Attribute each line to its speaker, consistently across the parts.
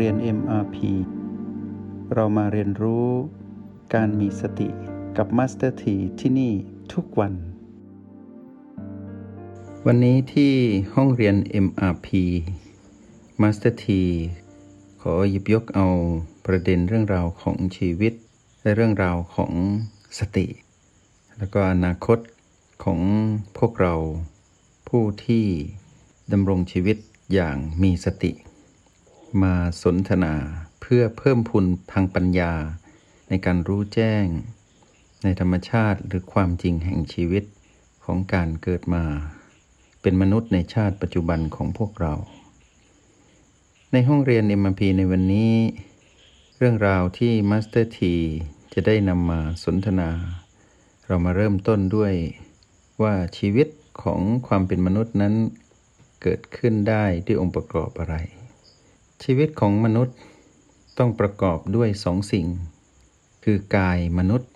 Speaker 1: เรียน MRP เรามาเรียนรู้การมีสติกับ Master T ที่ที่นี่ทุกวัน วันนี้ที่ห้องเรียน MRP Master T ขอหยิบยกเอาประเด็นเรื่องราวของชีวิต และเรื่องราวของสติ แล้วก็อนาคตของพวกเราผู้ที่ดำรงชีวิตอย่างมีสติ มาสนทนาเพื่อเพิ่มพูนทางปัญญา ในการรู้แจ้ง ในธรรมชาติหรือความจริงแห่งชีวิตของการเกิดมา เป็นมนุษย์ในชาติปัจจุบันของพวกเรา ในห้องเรียน m พีในวันนี้ เรื่องราวที่มาสเตอร์ทีจะได้นำมาสนทนา เรามาเริ่มต้นด้วยว่าชีวิตของความเป็นมนุษย์นั้นเกิดขึ้นได้ด้วยองค์ประกอบอะไร ชีวิตของมนุษย์ต้องประกอบด้วยสองสิ่ง คือกายมนุษย์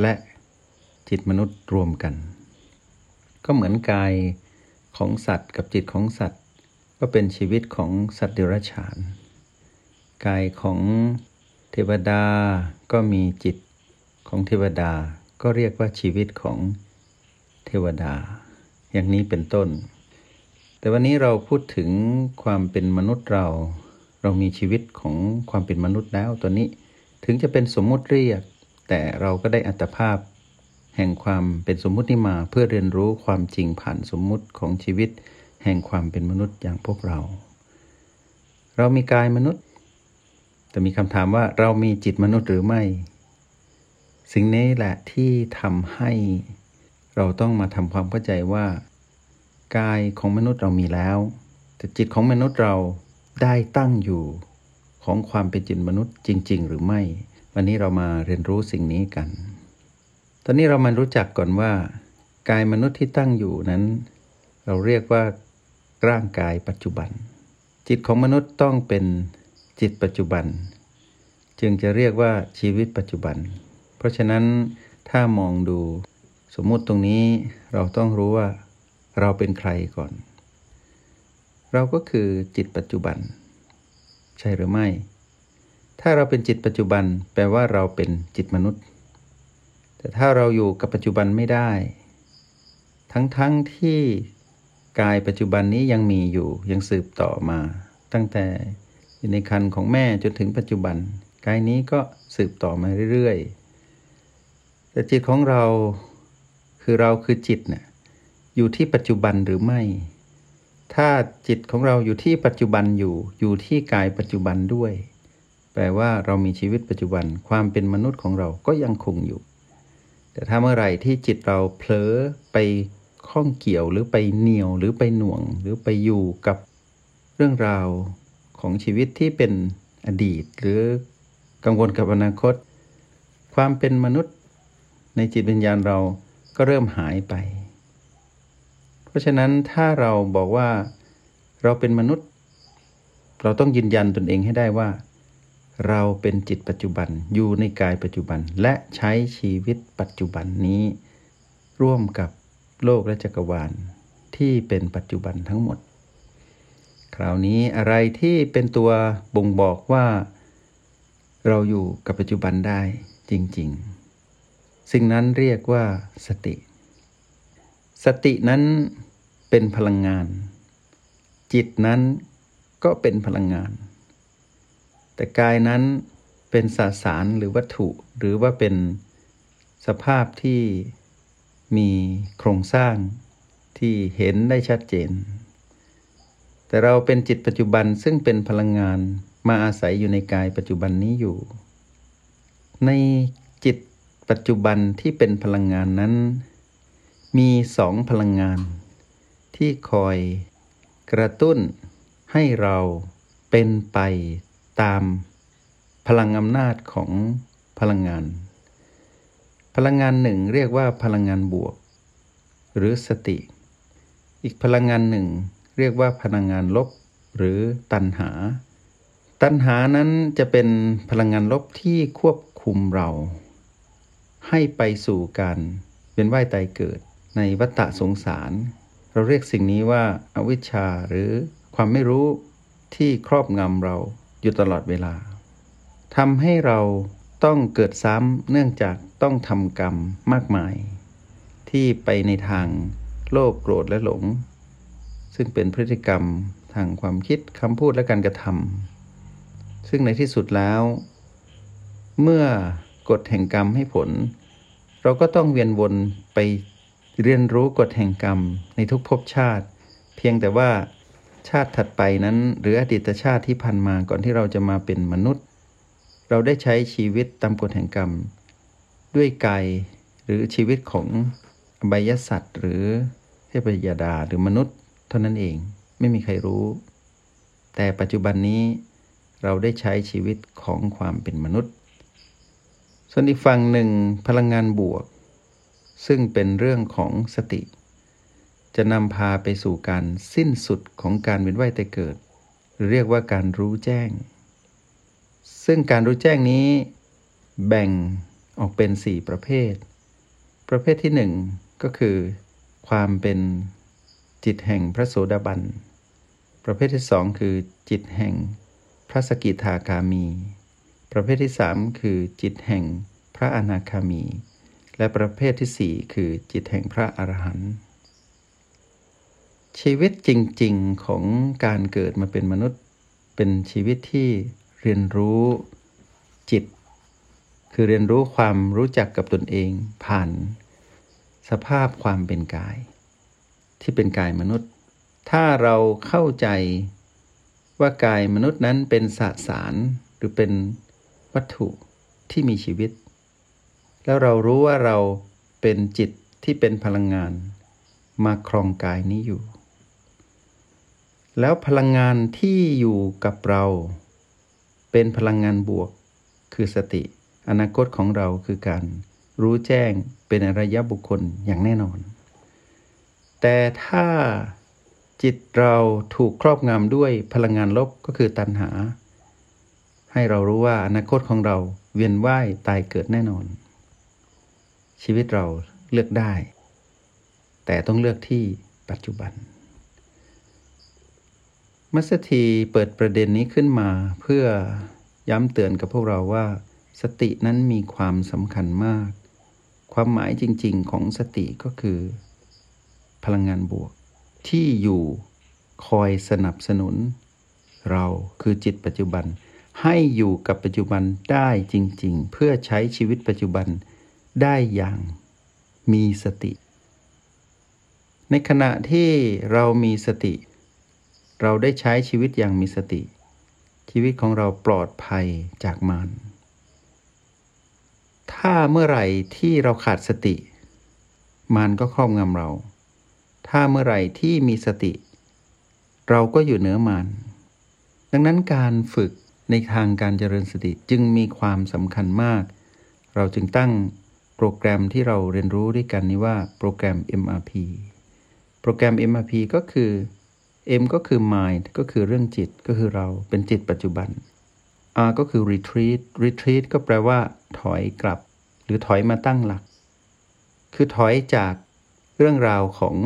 Speaker 1: และจิตมนุษย์รวมกัน ก็เหมือนกายของสัตว์กับจิตของสัตว์ ก็เป็นชีวิตของสัตว์เดรัจฉาน กายของเทวดาก็มีจิตของเทวดาก็เรียกว่าชีวิตของเทวดา อย่างนี้เป็นต้น แต่วันนี้เราพูดถึงความเป็นมนุษย์เรา เรามีชีวิตของความเป็นมนุษย์แล้วตัวนี้ ถึงจะเป็นสมมุติเรียก แต่เราก็ได้อัตภาพ แห่งความเป็นสมมุตินี้มา เพื่อเรียนรู้ความจริงผ่านสมมุติของชีวิต แห่งความเป็นมนุษย์อย่างพวกเรา เรามีกายมนุษย์ แต่มีคำถามว่าเรามีจิตมนุษย์หรือไม่ สิ่งนี้แหละที่ทำให้เราต้องมาทำความเข้าใจว่า กายของมนุษย์เรามีแล้ว แต่จิตของมนุษย์เราได้ตั้งอยู่ของความเป็นจิตมนุษย์จริง ๆ หรือไม่ วันนี้เรามาเรียนรู้สิ่งนี้กัน ตอนนี้เรามารู้จักก่อนว่า กายมนุษย์ที่ตั้งอยู่นั้น เราเรียกว่าร่างกายปัจจุบัน จิตของมนุษย์ต้องเป็นจิตปัจจุบัน จึงจะเรียกว่าชีวิตปัจจุบัน เพราะฉะนั้นถ้ามองดูสมมุติตรงนี้เราต้องรู้ว่า เราเป็นใครก่อน เราก็คือจิตปัจจุบัน ใช่หรือไม่ ถ้าเราเป็นจิตปัจจุบันแปลว่าเราเป็นจิตมนุษย์ แต่ถ้าเราอยู่กับปัจจุบันไม่ได้ ทั้งๆทที่กายปัจจุบันนี้ยังมีอยู่ยังสืบต่อมา ตั้งแต่อยู่ในคันของแม่จนถึงปัจจุบัน กายนี้ก็สืบต่อมาเรื่อยๆแต่จิตของเราคือเราคือจิตเนี่ย อยู่ที่ปัจจุบันหรือไม่ ถ้าจิตของเราอยู่ที่ปัจจุบันอยู่ อยู่ที่กายปัจจุบันด้วย แปลว่าเรามีชีวิตปัจจุบัน ความเป็นมนุษย์ของเราก็ยังคงอยู่ แต่ถ้าเมื่อไหร่ที่จิตเราเผลอไปข้องเกี่ยวหรือไปเหนียวหรือไปหน่วง หรือไปอยู่กับเรื่องราวของชีวิตที่เป็นอดีต หรือกังวลกับอนาคต ความเป็นมนุษย์ในจิตวิญญาณเราก็เริ่มหายไป เพราะฉะนั้นถ้าเราบอกว่าเราเป็นมนุษย์ เราต้องยืนยันตนเองให้ได้ว่า เราเป็นจิตปัจจุบันอยู่ในกายปัจจุบัน และใช้ชีวิตปัจจุบันนี้ ร่วมกับโลกและจักรวาลที่เป็นปัจจุบันทั้งหมด คราวนี้อะไรที่เป็นตัวบ่งบอกว่า เราอยู่กับปัจจุบันได้จริง ๆ สิ่งนั้นเรียกว่าสติ สตินั้นเป็นพลังงาน จิตนั้นก็เป็นพลังงาน แต่กายนั้นเป็นสสารหรือวัตถุหรือว่าเป็นสภาพที่มีโครงสร้างที่เห็นได้ชัดเจน แต่เราเป็นจิตปัจจุบันซึ่งเป็นพลังงานมาอาศัยอยู่ในกายปัจจุบันนี้อยู่ ในจิตปัจจุบันที่เป็นพลังงานนั้น มีสองพลังงาน ที่คอยกระตุ้นให้เราเป็นไปตามพลังอำนาจของพลังงาน พลังงานหนึ่งเรียกว่าพลังงานบวก หรือสติ อีกพลังงานหนึ่งเรียกว่าพลังงานลบหรือตัณหา ตัณหานั้นจะเป็นพลังงานลบที่ควบคุมเรา ให้ไปสู่การเป็นว่ายตายเกิด ในวัฏฏะสงสาร เราเรียกสิ่งนี้ว่าอาวิชชาหรือความไม่รู้ที่ครอบงำเราอยู่ตลอดเวลาทำให้เราต้องเกิดซ้ำเนื่องจากต้องทำกรรมมากมาย ที่ไปในทางโลภโกรธและหลง ซึ่งเป็นพฤติกรรมทางความคิดคำพูดและการกระทำซึ่งในที่สุดแล้ว เมื่อกฎแห่งกรรมให้ผล เราก็ต้องเวียนวนไป เรียนรู้กฎแห่งกรรมในทุกภพชาติ เพียงแต่ว่าชาติถัดไปนั้น หรืออดีตชาติที่ผ่านมาก่อนที่เราจะมาเป็นมนุษย์ เราได้ใช้ชีวิตตามกฎแห่งกรรม ด้วยกายหรือชีวิตของอบายสัตว์ หรือเทพยดาหรือมนุษย์ เท่านั้นเองไม่มีใครรู้ แต่ปัจจุบันนี้เราได้ใช้ชีวิตของความเป็นมนุษย์ ส่วนอีกฝั่งหนึ่งพลังงานบวก ซึ่งเป็นเรื่องของสติ จะนำพาไปสู่การสิ้นสุดของการเวียนว่ายแต่เกิด เรียกว่าการรู้แจ้ง ซึ่งการรู้แจ้งนี้ แบ่งออกเป็น 4 ประเภท ประเภทที่ 1 ก็คือ ความเป็นจิตแห่งพระโสดาบัน ประเภทที่สองคือจิตแห่งพระสกิทาคามี ประเภทที่สามคือจิตแห่งพระอนาคามี และประเภทที่สี่คือจิตแห่งพระอรหันต์ชีวิตจริง ๆของการเกิดมาเป็นมนุษย์เป็นชีวิตที่เรียนรู้จิต คือเรียนรู้ความรู้จักกับตนเองผ่าน สภาพความเป็นกาย ที่เป็นกายมนุษย์ ถ้าเราเข้าใจว่ากายมนุษย์นั้นเป็นสสารหรือเป็นวัตถุที่มีชีวิต แล้วเรารู้ว่าเราเป็นจิตที่เป็นพลังงาน มาครองกายนี้อยู่ แล้วพลังงานที่อยู่กับเรา เป็นพลังงานบวก คือสติ อนาคตของเราคือการรู้แจ้งเป็นอริยบุคคลอย่างแน่นอน แต่ถ้าจิตเราถูกครอบงำด้วยพลังงานลบก็คือตัณหา ให้เรารู้ว่าอนาคตของเราเวียนว่ายตายเกิดแน่นอน ชีวิตเราเลือกได้ แต่ต้องเลือกที่ปัจจุบัน มัสถีเปิดประเด็นนี้ขึ้นมาเพื่อย้ำเตือนกับพวกเราว่า สตินั้นมีความสำคัญมาก ความหมายจริง ๆ ของสติก็คือ พลังงานบวก ที่อยู่คอยสนับสนุน เราคือจิตปัจจุบันให้อยู่กับปัจจุบันได้จริง ๆ เพื่อใช้ชีวิตปัจจุบัน ได้อย่างมีสติ ในขณะที่เรามีสติ เราได้ใช้ชีวิตอย่างมีสติ ชีวิตของเราปลอดภัยจากมารถ้าเมื่อไหร่ที่เราขาดสติมารก็ครอบงำเรา ถ้าเมื่อไหร่ที่มีสติ เราก็อยู่เหนือมัน ดังนั้นการฝึกในทางการเจริญสติจึงมีความสำคัญมาก เราจึงตั้ง โปรแกรมที่เราเรียนรู้ด้วยกันนี้ว่าโปรแกรม MRP โปรแกรม MRP ก็คือ M ก็คือ mind ก็คือเรื่องจิตก็คือเราเป็นจิตปัจจุบัน R ก็คือ retreat retreat ก็แปลว่า ถอยกลับ หรือถอยมาตั้งหลัก คือถอยจากเรื่องราวของ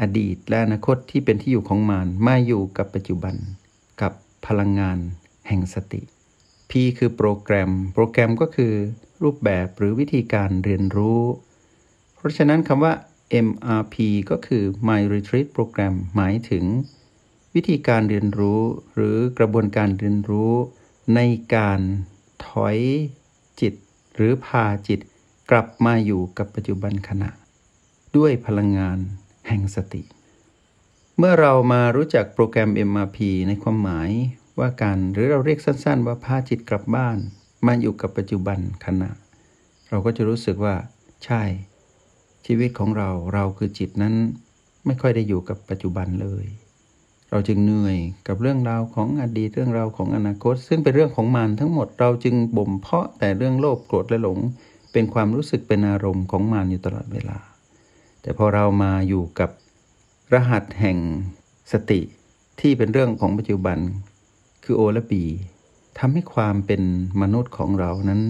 Speaker 1: อดีตและอนาคตที่เป็นที่อยู่ของมารมาอยู่กับปัจจุบัน กับพลังงานแห่งสติ P คือโปรแกรม โปรแกรมก็คือ รูปแบบหรือวิธีการเรียนรู้ เพราะฉะนั้นคำว่า MRP ก็คือ My Retreat Program หมายถึง วิธีการเรียนรู้หรือกระบวนการเรียนรู้ ในการถอยจิต หรือพาจิต กลับมาอยู่กับปัจจุบันขณะ ด้วยพลังงานแห่งสติ เมื่อเรามารู้จักโปรแกรม MRP ในความหมายว่าการหรือเราเรียกสั้นๆ ว่าพาจิตกลับบ้าน มาอยู่กับปัจจุบันขณะ เราก็จะรู้สึกว่า ใช่ ชีวิตของเราเราคือจิตนั้นไม่ค่อยได้อยู่กับปัจจุบันเลย เราจึงเหนื่อยกับเรื่องราวของอดีตเรื่องราวของอนาคต ซึ่งเป็นเรื่องของมารทั้งหมดเราจึงบ่มเพาะแต่เรื่องโลภโกรธและหลง เป็นความรู้สึกเป็นอารมณ์ของมารอยู่ตลอดเวลา แต่พอเรามาอยู่กับรหัสแห่งสติที่เป็นเรื่องของปัจจุบัน คือโอและปี ทำให้ความเป็นมนุษย์ของเรานั้น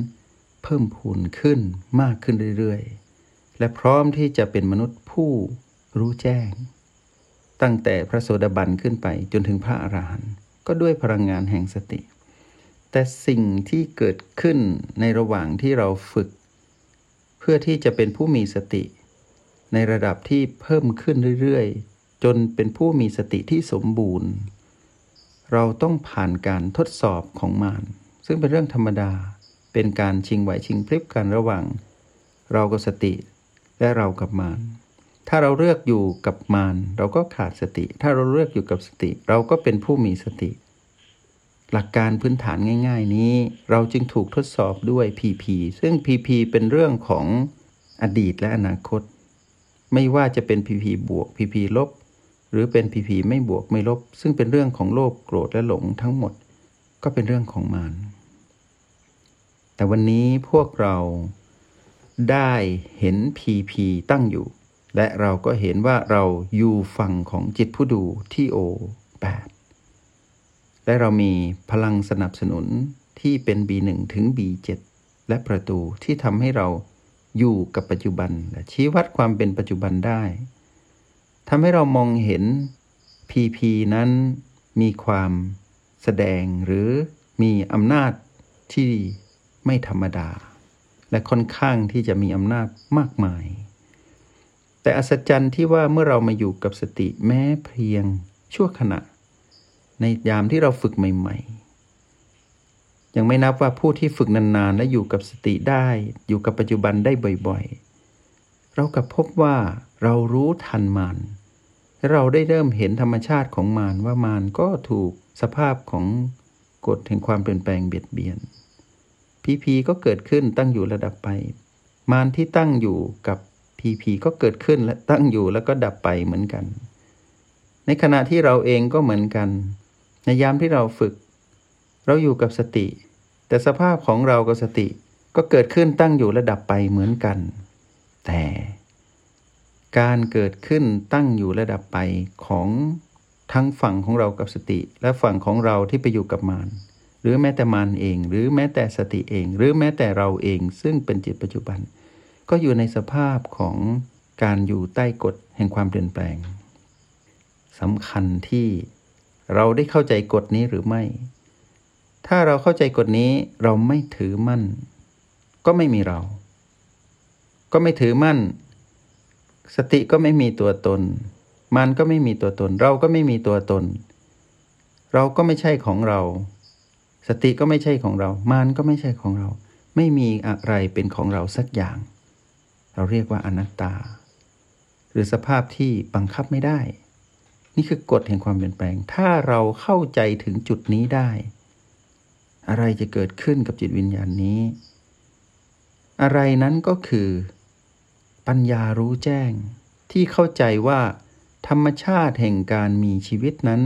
Speaker 1: เพิ่มพูนขึ้นมากขึ้นเรื่อยๆ และพร้อมที่จะเป็นมนุษย์ผู้รู้แจ้ง ตั้งแต่พระโสดาบันขึ้นไปจนถึงพระอรหันต์ก็ด้วยพลังงานแห่งสติ แต่สิ่งที่เกิดขึ้นในระหว่างที่เราฝึก เพื่อที่จะเป็นผู้มีสติ ในระดับที่เพิ่มขึ้นเรื่อยๆ จนเป็นผู้มีสติที่สมบูรณ์ เราต้องผ่านการทดสอบของมารซึ่งเป็นเรื่องธรรมดา เป็นการชิงไหวชิงพลิบกันระหว่าง เรากับสติและเรากับมารถ้าเราเลือกอยู่กับมารเราก็ขาดสติ ถ้าเราเลือกอยู่กับสติ เราก็เป็นผู้มีสติ หลักการพื้นฐานง่าย ๆ นี้ เราจึงถูกทดสอบด้วย PP ซึ่ง PP เป็นเรื่องของอดีตและอนาคต ไม่ว่าจะเป็น PP บวก PP ลบ หรือเป็น PP ไม่บวกไม่ลบ ซึ่งเป็นเรื่องของโลภโกรธและหลงทั้งหมดก็เป็นเรื่องของมารแต่วันนี้พวกเราได้เห็น PP ตั้งอยู่ และเราก็เห็นว่าเราอยู่ฝั่งของจิตผู้ดูที่โอ8และเรามีพลังสนับสนุนที่เป็น B1 ถึง B7 และประตูที่ทำให้เราอยู่กับปัจจุบันและชี้วัดความเป็นปัจจุบันได้ ทำให้เรามองเห็น PP นั้นมีความแสดงหรือมีอำนาจที่ไม่ธรรมดา และค่อนข้างที่จะมีอำนาจมากมาย แต่อัศจรรย์ที่ว่าเมื่อเรามาอยู่กับสติแม้เพียงชั่วขณะ ในยามที่เราฝึกใหม่ ๆ ยังไม่นับว่าผู้ที่ฝึกนานๆ และอยู่กับสติได้ อยู่กับปัจจุบันได้บ่อยๆ เรากับพบว่า เรารู้ทันมันเราได้เริ่มเห็นธรรมชาติของมานว่ามานก็ถูกสภาพของกฎแห่งความเปลี่ยนแปลงเบียดเบียน พีพีก็เกิดขึ้นตั้งอยู่ระดับไป มานที่ตั้งอยู่กับพีพีก็เกิดขึ้นและตั้งอยู่แล้วก็ดับไปเหมือนกัน ในขณะที่เราเองก็เหมือนกัน ในยามที่เราฝึก เราอยู่กับสติ แต่สภาพของเรากับสติก็เกิดขึ้นตั้งอยู่และดับไปเหมือนกัน แต่ การเกิดขึ้นตั้งอยู่และดับไปของทั้งฝั่งของเรากับสติ และฝั่งของเราที่ไปอยู่กับมารหรือแม้แต่มารเอง หรือแม้แต่สติเอง หรือแม้แต่เราเอง ซึ่งเป็นจิตปัจจุบัน ก็อยู่ในสภาพของการอยู่ใต้กฎแห่งความเปลี่ยนแปลงสำคัญที่เราได้เข้าใจกฎนี้หรือไม่ ถ้าเราเข้าใจกฎนี้เราไม่ถือมั่น ก็ไม่มีเรา ก็ไม่ถือมั่น สติก็ไม่มีตัวตน มันก็ไม่มีตัวตน เราก็ไม่มีตัวตน เราก็ไม่ใช่ของเรา สติก็ไม่ใช่ของเรา มันก็ไม่ใช่ของเรา ไม่มีอะไรเป็นของเราสักอย่าง เราเรียกว่าอนัตตา หรือสภาพที่บังคับไม่ได้ นี่คือกฎแห่งความเปลี่ยนแปลง ถ้าเราเข้าใจถึงจุดนี้ได้ อะไรจะเกิดขึ้นกับจิตวิญญาณนี้ อะไรนั้นก็คือ ปัญญารู้แจ้ง ที่เข้าใจว่า ธรรมชาติแห่งการมีชีวิตนั้น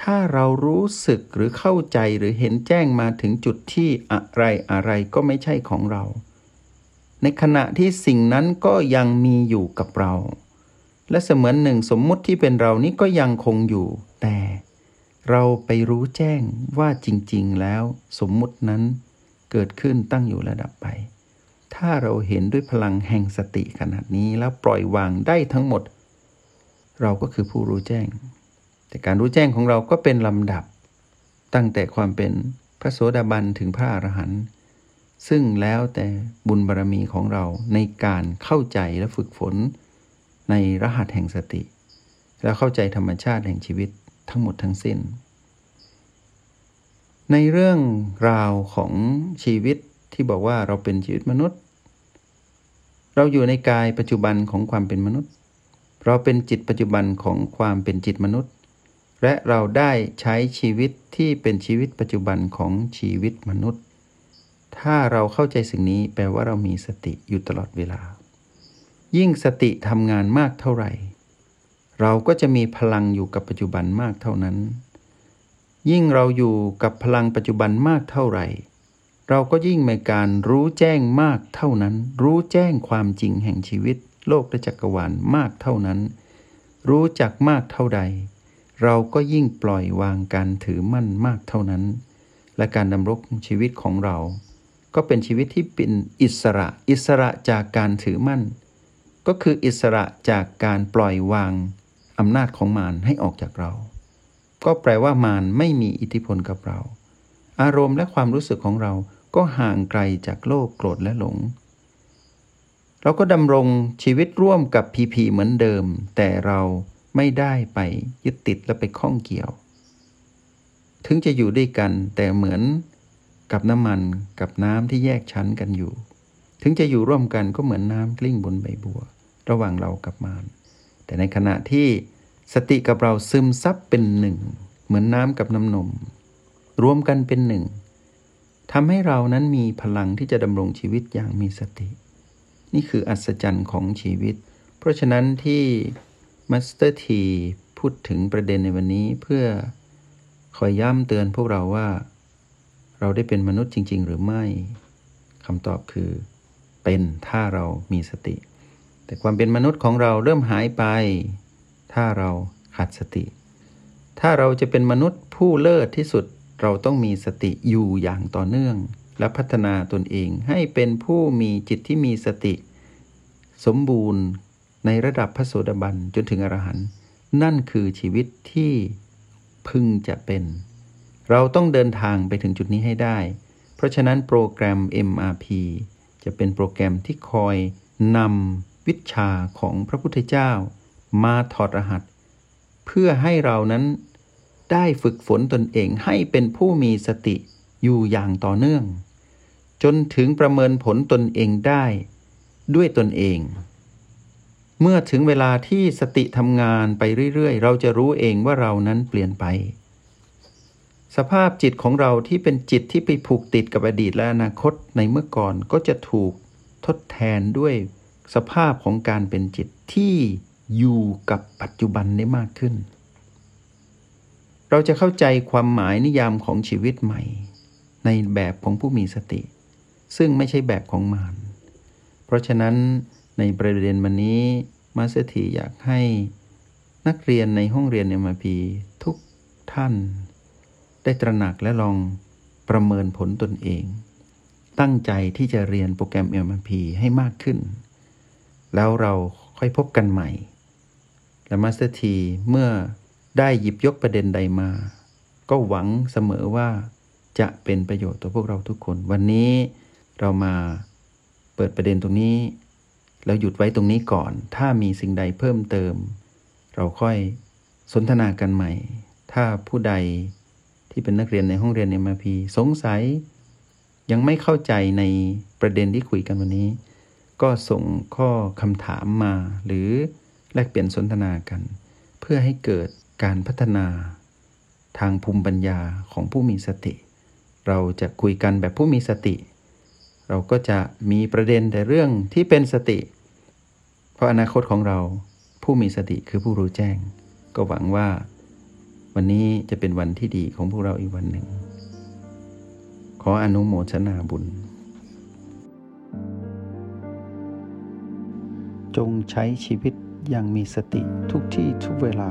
Speaker 1: ถ้าเรารู้สึกหรือเข้าใจหรือเห็นแจ้งมาถึงจุดที่อะไรอะไรก็ไม่ใช่ของเรา ในขณะที่สิ่งนั้นก็ยังมีอยู่กับเรา และเสมือนหนึ่งสมมุติที่เป็นเรานี้ก็ยังคงอยู่ แต่เราไปรู้แจ้งว่าจริง ๆ แล้วสมมุตินั้นเกิดขึ้นตั้งอยู่ระดับไป ถ้าเราเห็นด้วยพลังแห่งสติขนาดนี้แล้วปล่อยวางได้ทั้งหมด เราก็คือผู้รู้แจ้ง แต่การรู้แจ้งของเราก็เป็นลำดับ ตั้งแต่ความเป็นพระโสดาบันถึงพระอรหันต์ซึ่งแล้วแต่บุญบารรมีของเราในการเข้าใจและฝึกฝน ในรหัสแห่งสติ และเข้าใจธรรมชาติแห่งชีวิตทั้งหมดทั้งสิ้น ในเรื่องราวของชีวิต ที่บอกว่าเราเป็นชีวิตมนุษย์ เราอยู่ในกายปัจจุบันของความเป็นมนุษย์ เราเป็นจิตปัจจุบันของความเป็นจิตมนุษย์ และเราได้ใช้ชีวิตที่เป็นชีวิตปัจจุบันของชีวิตมนุษย์ ถ้าเราเข้าใจสิ่งนี้แปลว่าเรามีสติอยู่ตลอดเวลา ยิ่งสติทำงานมากเท่าไหร่ เราก็จะมีพลังอยู่กับปัจจุบันมากเท่านั้น ยิ่งเราอยู่กับพลังปัจจุบันมากเท่าไหร่ เราก็ยิ่งมีการรู้แจ้งมากเท่านั้น รู้แจ้งความจริงแห่งชีวิต โลกและจักรวาลมากเท่านั้น รู้จักมากเท่าใด เราก็ยิ่งปล่อยวางการถือมั่นมากเท่านั้น และการดำรงชีวิตของเรา ก็เป็นชีวิตที่เป็นอิสระ อิสระจากการถือมั่น ก็คืออิสระจากการปล่อยวางอำนาจของมารให้ออกจากเรา ก็แปลว่ามารไม่มีอิทธิพลกับเรา อารมณ์และความรู้สึกของเรา ก็ห่างไกลจากโลภโกรธและหลง เราก็ดำรงชีวิตร่วมกับพีพีเหมือนเดิม แต่เราไม่ได้ไปยึดติดและไปข้องเกี่ยว ถึงจะอยู่ด้วยกันแต่เหมือนกับน้ำมันกับน้ำที่แยกชั้นกันอยู่ ถึงจะอยู่ร่วมกันก็เหมือนน้ำกลิ้งบนใบบัว ระหว่างเรากับมารแต่ในขณะที่สติกับเราซึมซับเป็นหนึ่ง เหมือนน้ำกับน้ำนม รวมกันเป็นหนึ่ง ทำให้เรานั้นมีพลังที่จะดำรงชีวิตอย่างมีสติ นี่คืออัศจรรย์ของชีวิต เพราะฉะนั้นที่มาสเตอร์ทีพูดถึงประเด็นในวันนี้เพื่อคอยย้ำเตือนพวกเราว่า เราได้เป็นมนุษย์จริง ๆ หรือไม่คำตอบคือ เป็นถ้าเรามีสติ แต่ความเป็นมนุษย์ของเราเริ่มหายไป ถ้าเราขาดสติ ถ้าเราจะเป็นมนุษย์ผู้เลิศที่สุด เราต้องมีสติอยู่อย่างต่อเนื่อง และพัฒนาตนเองให้เป็นผู้มีจิตที่มีสติ สมบูรณ์ในระดับพระโสดาบันจนถึงอรหันต์นั่นคือชีวิตที่พึงจะเป็น เราต้องเดินทางไปถึงจุดนี้ให้ได้ เพราะฉะนั้นโปรแกรม MRP จะเป็นโปรแกรมที่คอยนำวิชาของพระพุทธเจ้า มาถอดรหัส เพื่อให้เรานั้น ได้ฝึกฝนตนเองให้เป็นผู้มีสติอยู่อย่างต่อเนื่อง จนถึงประเมินผลตนเองได้ ด้วยตนเอง เมื่อถึงเวลาที่สติทำงานไปเรื่อยๆ เราจะรู้เองว่าเรานั้นเปลี่ยนไป สภาพจิตของเราที่เป็นจิตที่ไปผูกติดกับอดีตและอนาคตในเมื่อก่อนก็จะถูกทดแทนด้วยสภาพของการเป็นจิตที่อยู่กับปัจจุบันได้มากขึ้น เราจะเข้าใจความหมายนิยามของชีวิตใหม่ ในแบบของผู้มีสติ ซึ่งไม่ใช่แบบของมารเพราะฉะนั้นในประเด็นวันนี้มาสเตอร์ทีอยากให้นักเรียนในห้องเรียน MRP ทุกท่าน ได้ตระหนักและลองประเมินผลตนเอง ตั้งใจที่จะเรียนโปรแกรม MRP ให้มากขึ้น แล้วเราค่อยพบกันใหม่ และมาสเตอร์ทีเมื่อ ได้หยิบยกประเด็นใดมา ก็หวังเสมอว่าจะเป็นประโยชน์ต่อพวกเราทุกคน วันนี้เรามาเปิดประเด็นตรงนี้ แล้วหยุดไว้ตรงนี้ก่อน ถ้ามีสิ่งใดเพิ่มเติม เราค่อยสนทนากันใหม่ ถ้าผู้ใดที่เป็นนักเรียนในห้องเรียน MRP สงสัย ยังไม่เข้าใจในประเด็นที่คุยกันวันนี้ ก็ส่งข้อคำถามมา หรือแลกเปลี่ยนสนทนากัน เพื่อให้เกิด การพัฒนาทางภูมิปัญญาของผู้มีสติ เราจะคุยกันแบบผู้มีสติ เราก็จะมีประเด็นแต่เรื่องที่เป็นสติ เพราะอนาคตของเราผู้มีสติคือผู้รู้แจ้ง ก็หวังว่า วันนี้จะเป็นวันที่ดีของพวกเราอีกวันหนึ่ง ขออนุโมทนาบุญ จงใช้ชีวิตอย่างมีสติทุกที่ทุกเวลา